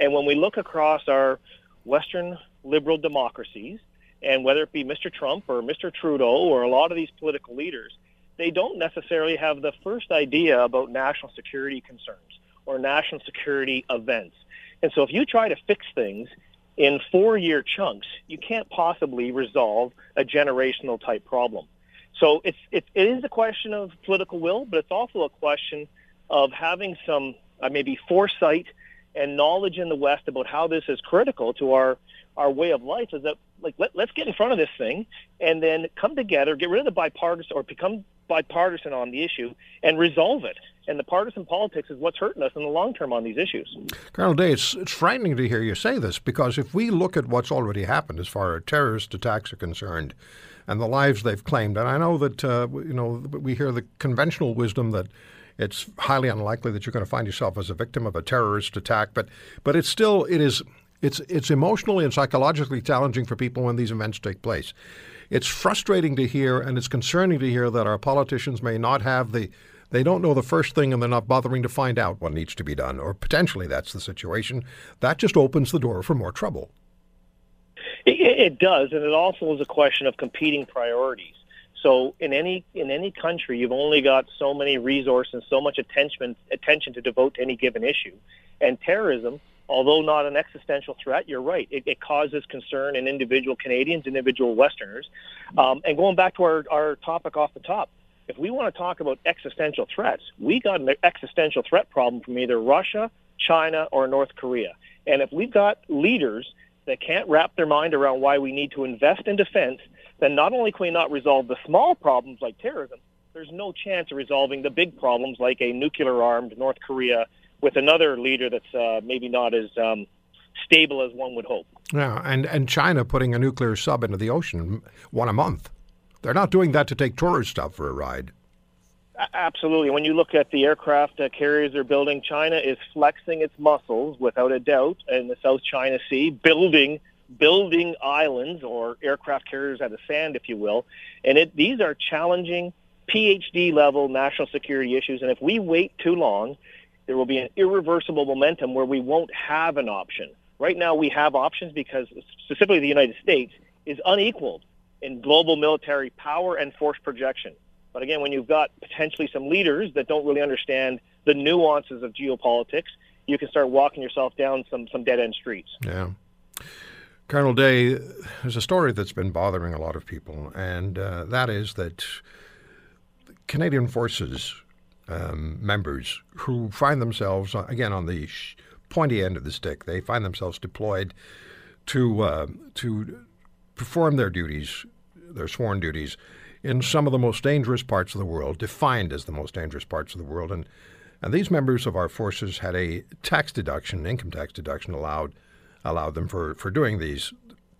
And when we look across our Western liberal democracies, and whether it be Mr. Trump or Mr. Trudeau or a lot of these political leaders, they don't necessarily have the first idea about national security concerns or national security events. And so if you try to fix things in four-year chunks, you can't possibly resolve a generational type problem. So it's, it, it is a question of political will, but it's also a question of having some uh, maybe foresight and knowledge in the West about how this is critical to our our way of life. Is that like let, let's get in front of this thing and then come together, get rid of the bipartisan or become bipartisan on the issue and resolve it. And the partisan politics is what's hurting us in the long term on these issues. Colonel Day, it's, it's frightening to hear you say this because if we look at what's already happened as far as terrorist attacks are concerned and the lives they've claimed, and I know that, uh, you know, we hear the conventional wisdom that it's highly unlikely that you're going to find yourself as a victim of a terrorist attack, but, but it's still, it is, it's, it's emotionally and psychologically challenging for people when these events take place. It's frustrating to hear and it's concerning to hear that our politicians may not have the they don't know the first thing and they're not bothering to find out what needs to be done, or potentially that's the situation. That just opens the door for more trouble. It, it does, and it also is a question of competing priorities. So in any in any country, you've only got so many resources, and so much attention attention to devote to any given issue, and terrorism although not an existential threat, you're right. It, it causes concern in individual Canadians, individual Westerners. Um, and going back to our, our topic off the top, if we want to talk about existential threats, we got an existential threat problem from either Russia, China, or North Korea. And if we've got leaders that can't wrap their mind around why we need to invest in defense, then not only can we not resolve the small problems like terrorism, there's no chance of resolving the big problems like a nuclear-armed North Korea with another leader that's uh, maybe not as um, stable as one would hope. Yeah, and, and China putting a nuclear sub into the ocean one a month. They're not doing that to take tourists out for a ride. Absolutely. When you look at the aircraft carriers they're building, China is flexing its muscles without a doubt in the South China Sea, building building islands or aircraft carriers out of sand, if you will. And it, these are challenging PhD level national security issues. And if we wait too long, there will be an irreversible momentum where we won't have an option. Right now, we have options because specifically the United States is unequaled in global military power and force projection. But again, when you've got potentially some leaders that don't really understand the nuances of geopolitics, you can start walking yourself down some, some dead end streets. Yeah. Colonel Day, there's a story that's been bothering a lot of people, and uh, that is that Canadian Forces um, members who find themselves, uh, again, on the pointy end of the stick, they find themselves deployed to, uh, to perform their duties, their sworn duties, in some of the most dangerous parts of the world, defined as the most dangerous parts of the world. And, and these members of our forces had a tax deduction, income tax deduction allowed allowed them for, for doing these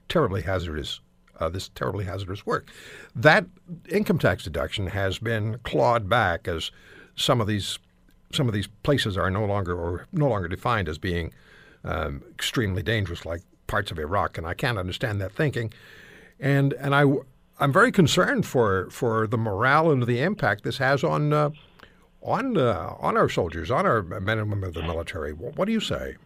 terribly hazardous uh, this terribly hazardous work. That income tax deduction has been clawed back as some of these some of these places are no longer or no longer defined as being um, extremely dangerous, like parts of Iraq, and I can't understand that thinking. And and I I'm very concerned for for the morale and the impact this has on uh, on uh, on our soldiers, on our men and women of the military. What do you say?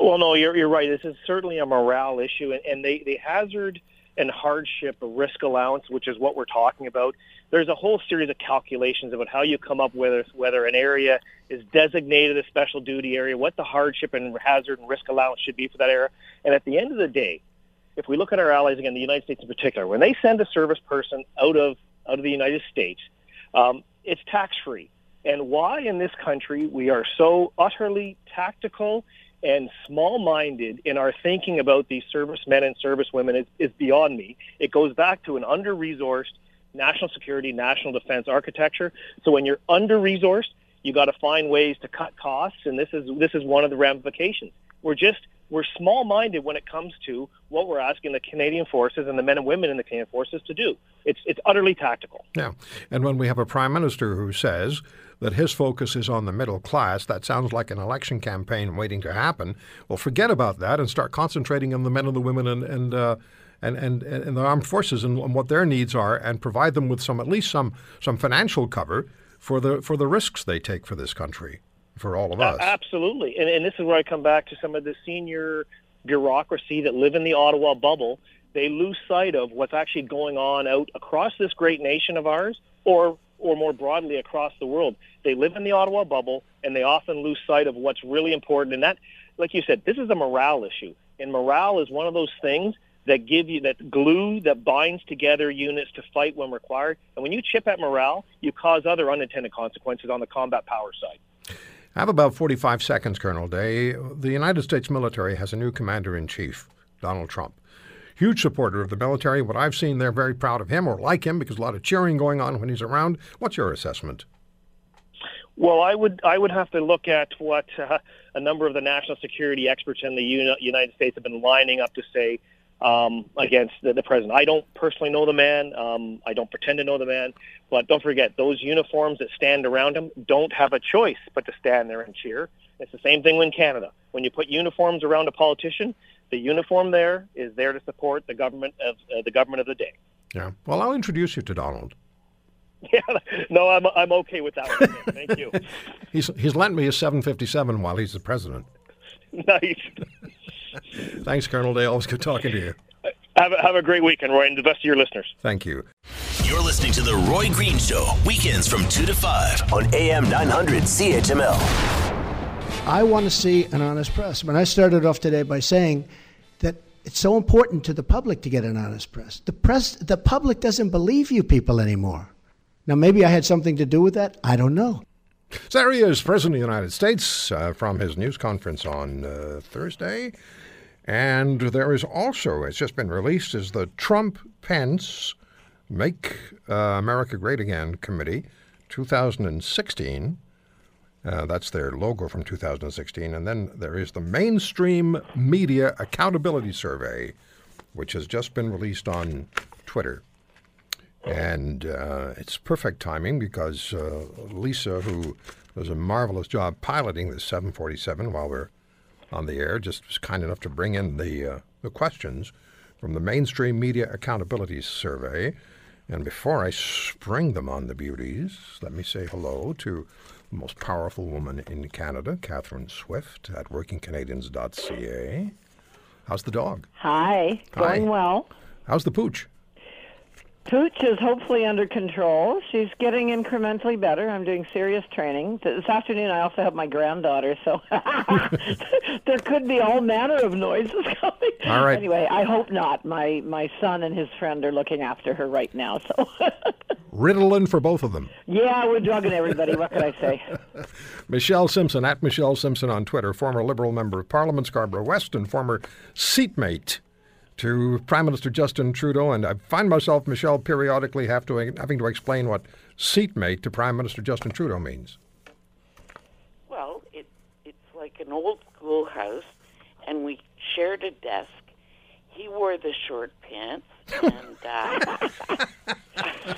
Well, no, you're you're right. This is certainly a morale issue, and, and they the hazard and hardship risk allowance, which is what we're talking about. There's a whole series of calculations about how you come up with whether an area is designated a special duty area, what the hardship and hazard and risk allowance should be for that area. And at the end of the day, if we look at our allies again, the United States in particular, when they send a service person out of out of the United States, um, it's tax free. And why in this country we are so utterly tactical and small-minded in our thinking about these servicemen and servicewomen is, is beyond me. It goes back to an under-resourced national security, national defense architecture. So when you're under-resourced, you got to find ways to cut costs, and this is this is one of the ramifications. We're just we're small-minded when it comes to what we're asking the Canadian forces and the men and women in the Canadian forces to do. It's it's utterly tactical. Yeah, and when we have a prime minister who says that his focus is on the middle class, that sounds like an election campaign waiting to happen. Well, forget about that and start concentrating on the men and the women and and. Uh, and, and, and the armed forces and, and what their needs are, and provide them with some at least some some financial cover for the for the risks they take for this country for all of us. Uh, absolutely. And, and this is where I come back to some of the senior bureaucracy that live in the Ottawa bubble. They lose sight of what's actually going on out across this great nation of ours or or more broadly across the world. They live in the Ottawa bubble and they often lose sight of what's really important. And that, like you said, this is a morale issue. And morale is one of those things that give you that glue that binds together units to fight when required. And when you chip at morale, you cause other unintended consequences on the combat power side. I have about 45 seconds, Colonel Day. The United States military has a new commander in chief, Donald Trump. Huge supporter of the military. What I've seen, they're very proud of him or like him because a lot of cheering going on when he's around. What's your assessment? Well, I would I would have to look at what uh, a number of the national security experts in the United States have been lining up to say um, against the, the, president. I don't personally know the man. Um, I don't pretend to know the man. But don't forget, those uniforms that stand around him don't have a choice but to stand there and cheer. It's the same thing in Canada. When you put uniforms around a politician, the uniform there is there to support the government of uh, the government of the day. Yeah. Well, I'll introduce you to Donald. Yeah, no, I'm I'm okay with that one. Thank you. he's he's lent me a 757 while he's the president. Nice. Thanks, Colonel Day. Always good talking to you. Have a, have a great weekend, Roy, and the best of your listeners. Thank you. You're listening to The Roy Green Show, weekends from 2 to 5 on AM 900 CHML. I want to see an honest press. When I started off today by saying that it's so important to the public to get an honest press. The press, the public doesn't believe you people anymore. Now, maybe I had something to do with that. I don't know. So there he is, President of the United States, uh, from his news conference on uh, Thursday. And there is also, it's just been released, is the Trump Pence Make uh, America Great Again Committee 2016. Uh, that's their logo from 2016. And then there is the Mainstream Media Accountability Survey, which has just been released on Twitter. And uh, it's perfect timing because uh, Lisa, who does a marvelous job piloting the 747 while we're on the air, just was kind enough to bring in the, uh, the questions from the Mainstream Media Accountability Survey. And before I spring them on the beauties, let me say hello to most powerful woman in Canada, Catherine Swift at workingcanadians.ca. How's the dog? Hi, going Hi. well. How's the pooch? Pooch is hopefully under control. She's getting incrementally better. I'm doing serious training. This afternoon, I also have my granddaughter, so there could be all manner of noises coming. All right. Anyway, I hope not. My my son and his friend are looking after her right now. So Ritalin for both of them. yeah, we're drugging everybody. What can I say? Michelle Simson, at Michelle Simson on Twitter, former Liberal Member of Parliament, Scarborough West, and former seatmate to Prime Minister Justin Trudeau. And I find myself, Michelle, periodically have to, having to explain what seatmate to Prime Minister Justin Trudeau means. Well, it it's like an old schoolhouse, and we shared a desk. He wore the short pants, and uh,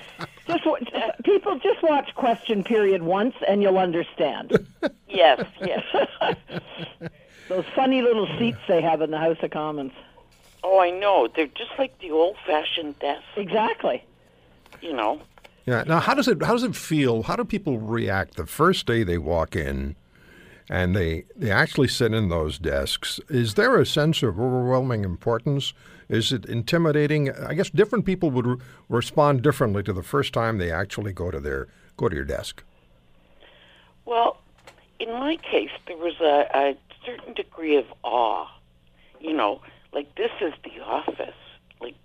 Just wa- uh, people just watch Question Period once, and you'll understand. yes, yes. Those funny little seats they have in the House of Commons. Oh, I know. They're just like the old-fashioned desks. Exactly. You know. Yeah. Now, how does it how does it feel? How do people react the first day they walk in, and they they actually sit in those desks? Is there a sense of overwhelming importance? Is it intimidating? I guess different people would re- respond differently to the first time they actually go to their go to your desk. Well, in my case, there was a, a certain degree of awe. You know, like this is the office. Like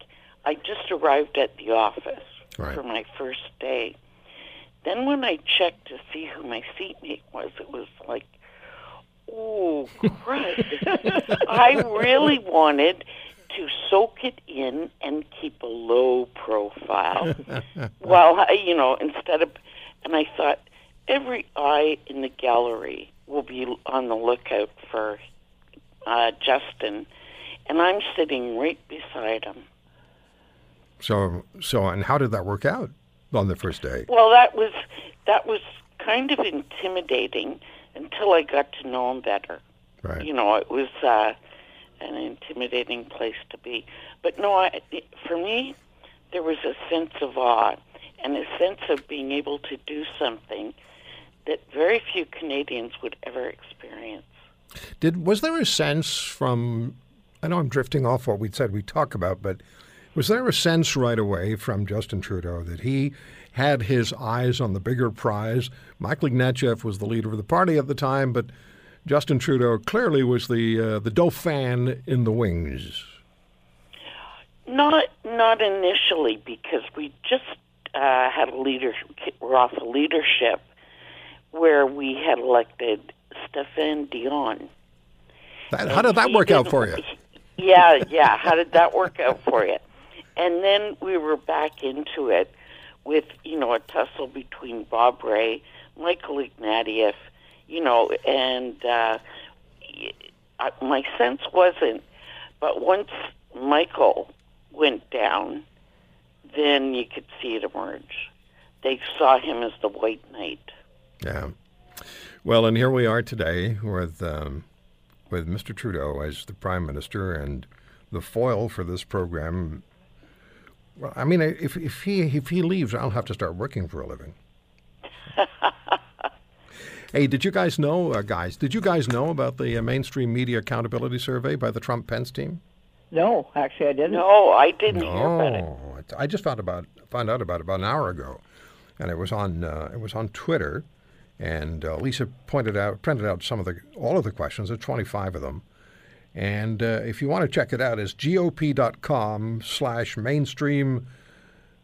I just arrived at the office Right. for my first day. Then when I checked to see who my seatmate was, it was like, oh, crud. I really wanted to soak it in and keep a low profile. well, I, you know, instead of, and I thought every eye in the gallery will be on the lookout for uh, Justin, and I'm sitting right beside him. So so and how did that work out on the first day? Well, that was that was kind of intimidating until I got to know him better. Right. You know, it was uh, an intimidating place to be. But no, I, for me, there was a sense of awe and a sense of being able to do something that very few Canadians would ever experience. Did was there a sense from? I know I'm drifting off what we said we talk about, but was there a sense right away from Justin Trudeau that he had his eyes on the bigger prize? Michael Ignatieff was the leader of the party at the time, but Justin Trudeau clearly was the uh, the dauphin in the wings. Not not initially because we just uh, had a leader. We're off a leadership where we had elected Stéphane Dion. That, how did that work out for you? Yeah, yeah. How did that work out for you? And then we were back into it with, you know, a tussle between Bob Rae, Michael Ignatieff, you know, and uh, my sense wasn't, but once Michael went down, then you could see it emerge. They saw him as the White Knight. Yeah. Well, and here we are today with um, with Mr. Trudeau as the Prime Minister and the foil for this program. Well, I mean, if if he if he leaves, I'll have to start working for a living. hey, did you guys know, uh, guys? Did you guys know about the uh, mainstream media accountability survey by the Trump Pence team? No, actually, I didn't. No, I didn't hear about it. No, it- I just found about found out about it about an hour ago, and it was on uh, it was on Twitter, and uh, Lisa pointed out printed out some of the all of the questions. There's 25 of them, and uh, if you want to check it out, it's gop.com slash mainstream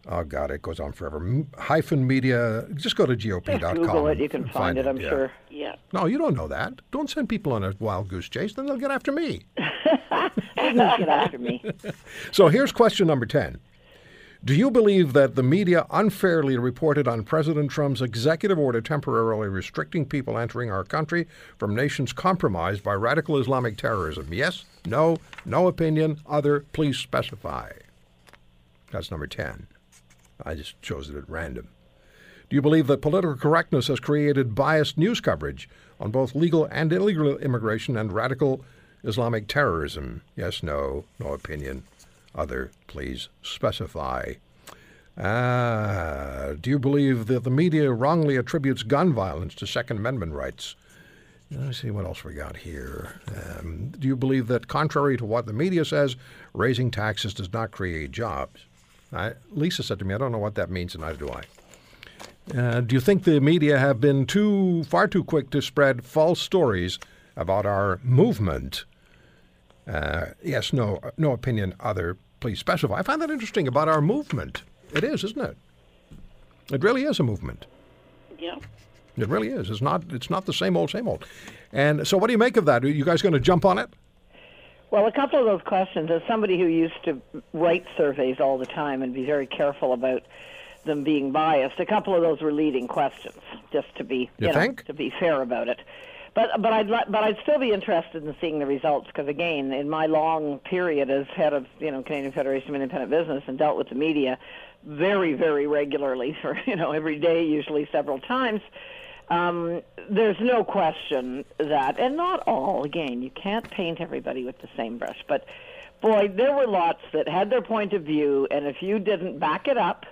Oh God, it goes on forever. M- hyphen media. Just go to GOP.com. Just Google it. You can and find, it, I'm yeah. sure. Yeah. No, you don't know that. Don't send people on a wild goose chase. Then they'll get after me. they'll get after me. So here's question number 10. Do you believe that the media unfairly reported on President Trump's executive order temporarily restricting people entering our country from nations compromised by radical Islamic terrorism? Yes, no, no opinion, other, please specify. That's number 10. I just chose it at random. Do you believe that political correctness has created biased news coverage on both legal and illegal immigration and radical Islamic terrorism? Yes, no, no opinion. Other, please specify. Ah, do you believe that the media wrongly attributes gun violence to Second Amendment rights? Let me see what else we got here. Um, do you believe that, contrary to what the media says, raising taxes does not create jobs? I, Lisa said to me, I don't know what that means, and neither do I. Uh, do you think the media have been too far too quick to spread false stories about our movement? Uh, yes, no, no opinion. Other, please specify. I find that interesting about our movement. It is, isn't it? It really is a movement. Yeah. It really is. It's not. It's not the same old, same old. And so, what do you make of that? Are you guys going to jump on it? Well, a couple of those questions, as somebody who used to write surveys all the time and be very careful about them being biased, a couple of those were leading questions, just to be You know, think? to be fair about it. But but I'd but I'd still be interested in seeing the results because again, in my long period as head of you know Canadian Federation of Independent Business and dealt with the media very very regularly for you know every day, usually several times. Um, there's no question that, and not all. Again, you can't paint everybody with the same brush, but boy, there were lots that had their point of view, and if you didn't back it up,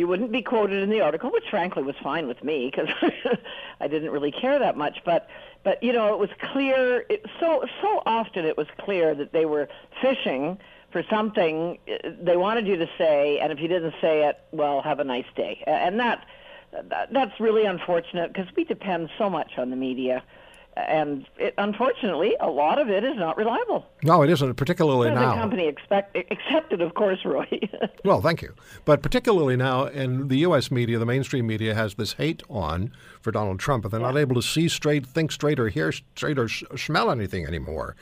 you wouldn't be quoted in the article, which frankly was fine with me because I didn't really care that much. But but you know, it was clear. It, so so often it was clear that they were fishing for something uh, they wanted you to say, and if you didn't say it, well, have a nice day. And that, that that's really unfortunate because we depend so much on the media, and it, unfortunately, a lot of it is not reliable. No, it isn't. Particularly The now. company expect, accepted, of course, Roy. Well, thank you. But particularly now, in the U.S. media, the mainstream media has this hate on for Donald Trump, and they're not able to see straight, think straight, or hear straight, or sh- smell anything anymore.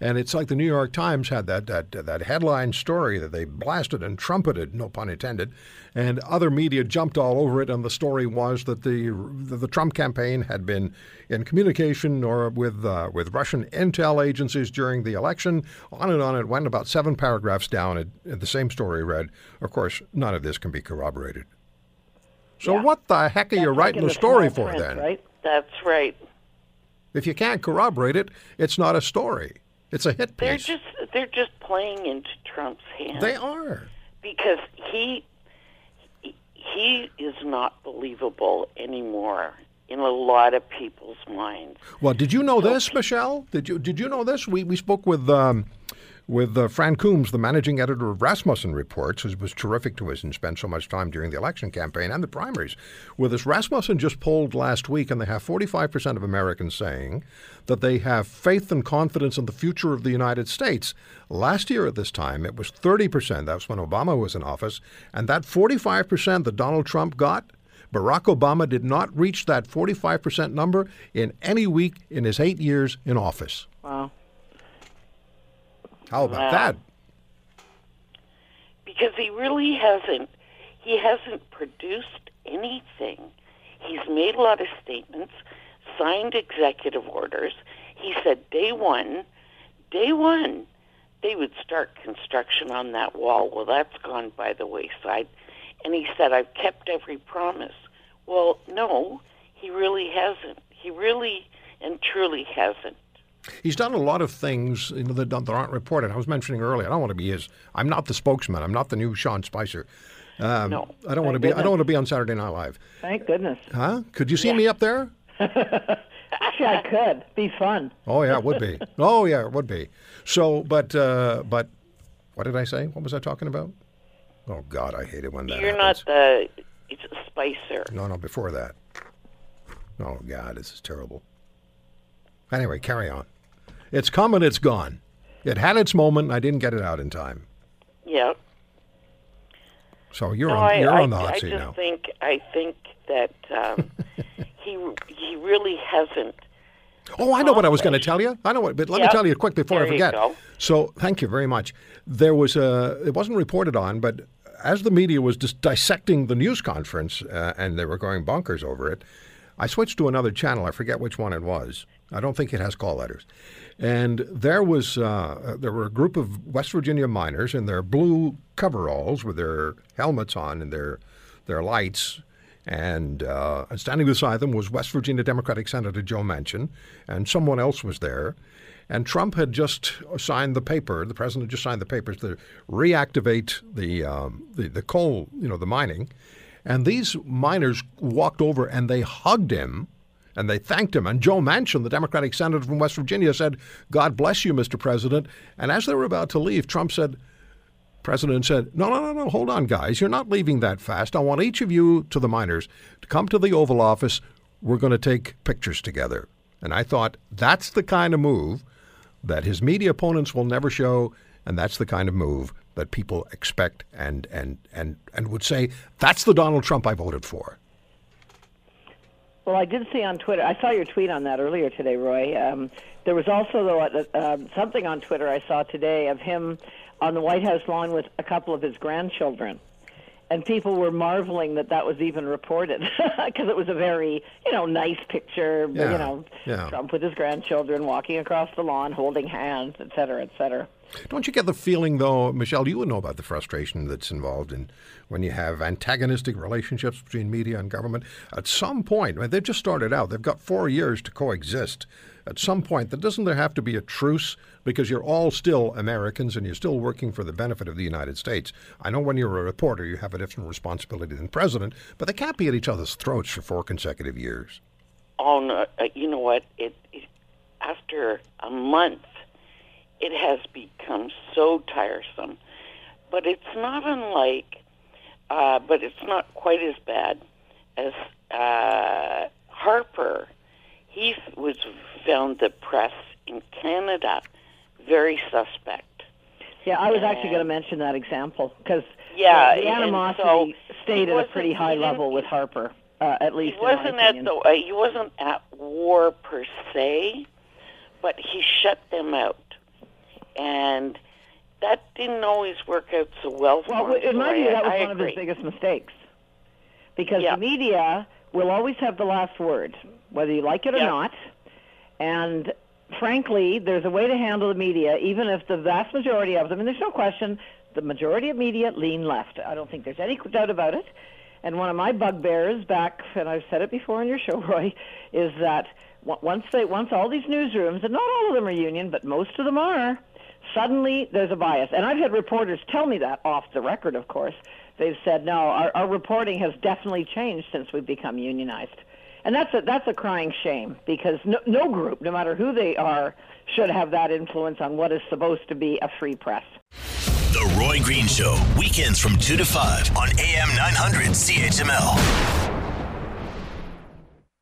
And it's like the New York Times had that, that that headline story that they blasted and trumpeted, no pun intended, and other media jumped all over it. And the story was that the the, the Trump campaign had been in communication or with uh, with Russian intel agencies during the election. On and on it went. About seven paragraphs down, it, the same story read. Of course, none of this can be corroborated. So what the heck are you writing the story for print, then? Right? That's right. If you can't corroborate it, it's not a story. It's a hit piece. They're just they're just playing into Trump's hands. They are. because he he- he is not believable anymore in a lot of people's minds. Well, did you know this, Michelle? Did you did you know this? We we spoke with um, with uh, Fran Coombs, the managing editor of Rasmussen Reports, who was terrific to us and spent so much time during the election campaign and the primaries. With us, Rasmussen just polled last week, and they have 45 percent of Americans saying that they have faith and confidence in the future of the United States. Last year at this time, it was 30 percent. That was when Obama was in office, and that 45 percent that Donald Trump got. Barack Obama did not reach that 45% number in any week in his eight years in office. Wow. How about that? because he really hasn't he hasn't produced anything. He's made a lot of statements, signed executive orders. He said day one, day one, they would start construction on that wall. Well, that's gone by the wayside. And he said, I've kept every promise. Well, no, he really hasn't. He really and truly hasn't. He's done a lot of things you know, that, don't- that aren't reported. I was mentioning earlier. I don't want to be his. I'm not the spokesman. I'm not the new Sean Spicer. Um, No. I don't want to be. I don't want to be on Saturday Night Live. Thank goodness. Huh? Could you see me up there? Actually, I could. Be fun. Oh yeah, it would be. oh yeah, it would be. So, but uh, but what did I say? What was I talking about? Oh God, I hate it when that You're happens. not the it's Spicer. No, no, before that. Oh, God, this is terrible. Anyway, carry on. It's come and it's gone. It had its moment, and I didn't get it out in time. Yeah. So you're no, on I, you're I, on the hot I seat just now. think I think that um, he he really hasn't. Oh, I know what I was going to tell you. I know what, but let me tell you quick before There I forget. So, thank you very much. There was a. It wasn't reported on, but as the media was just dissecting the news conference uh, and they were going bonkers over it, I switched to another channel. I forget which one it was. I don't think it has call letters. And there was uh, there were a group of West Virginia miners in their blue coveralls with their helmets on and their their lights. And uh, standing beside them was West Virginia Democratic Senator Joe Manchin, and someone else was there. And Trump had just signed the paper. The president just signed the papers to reactivate the um, the, the coal, you know, the mining. And these miners walked over and they hugged him and they thanked him. And Joe Manchin, the Democratic senator from West Virginia, said, "God bless you, Mr. President." And as they were about to leave, Trump said, President said, No, no, no, no, hold on, guys. You're not leaving that fast. I want each of you to the miners to come to the Oval Office. We're going to take pictures together. And I thought that's the kind of move that his media opponents will never show, and that's the kind of move that people expect and and and, and would say, that's the Donald Trump I voted for. Well, I did see on Twitter. I saw your tweet on that earlier today, Roy. Um, there was also though uh, um, something on Twitter I saw today of him on the White House lawn with a couple of his grandchildren, and people were marveling that that was even reported because it was a very you know nice picture. Yeah, You know, yeah. Trump with his grandchildren walking across the lawn, holding hands, et cetera, et cetera. Don't you get the feeling, though, Michelle, you would know about the frustration that's involved in when you have antagonistic relationships between media and government? At some point, I mean, they've just started out, they've got four years to coexist. At some point, doesn't there have to be a truce because you're all still Americans and you're still working for the benefit of the United States? I know when you're a reporter, you have a different responsibility than president, but they can't be at each other's throats for four consecutive years. Oh no! Uh, you know what? It, it after a month, it has become so tiresome. But it's not unlike, uh, but it's not quite as bad as uh, Harper. He was found the press in Canada very suspect. Yeah, I was actually going to mention that example because Yeah, the animosity so stayed at a pretty high level with Harper, uh, at least He wasn't at the uh, he wasn't at war per se, but he shut them out, and that didn't always work out so well for Well, him. in my view, that was I one of his biggest mistakes. Because Yeah. the media will always have the last word, whether you like it or Yeah. not. And frankly, there's a way to handle the media, even if the vast majority of them, and there's no question, the majority of media lean left. I don't think there's any doubt about it. And one of my bugbears back, and I've said it before on your show, Roy, is that once they, once all these newsrooms, and not all of them are union, but most of them are, suddenly there's a bias. And I've had reporters tell me that off the record, of course. They've said, no, our, our reporting has definitely changed since we've become unionized. And that's a, that's a crying shame because no, no group, no matter who they are, should have that influence on what is supposed to be a free press. The Roy Green Show, weekends from 2 to 5 on AM 900 CHML.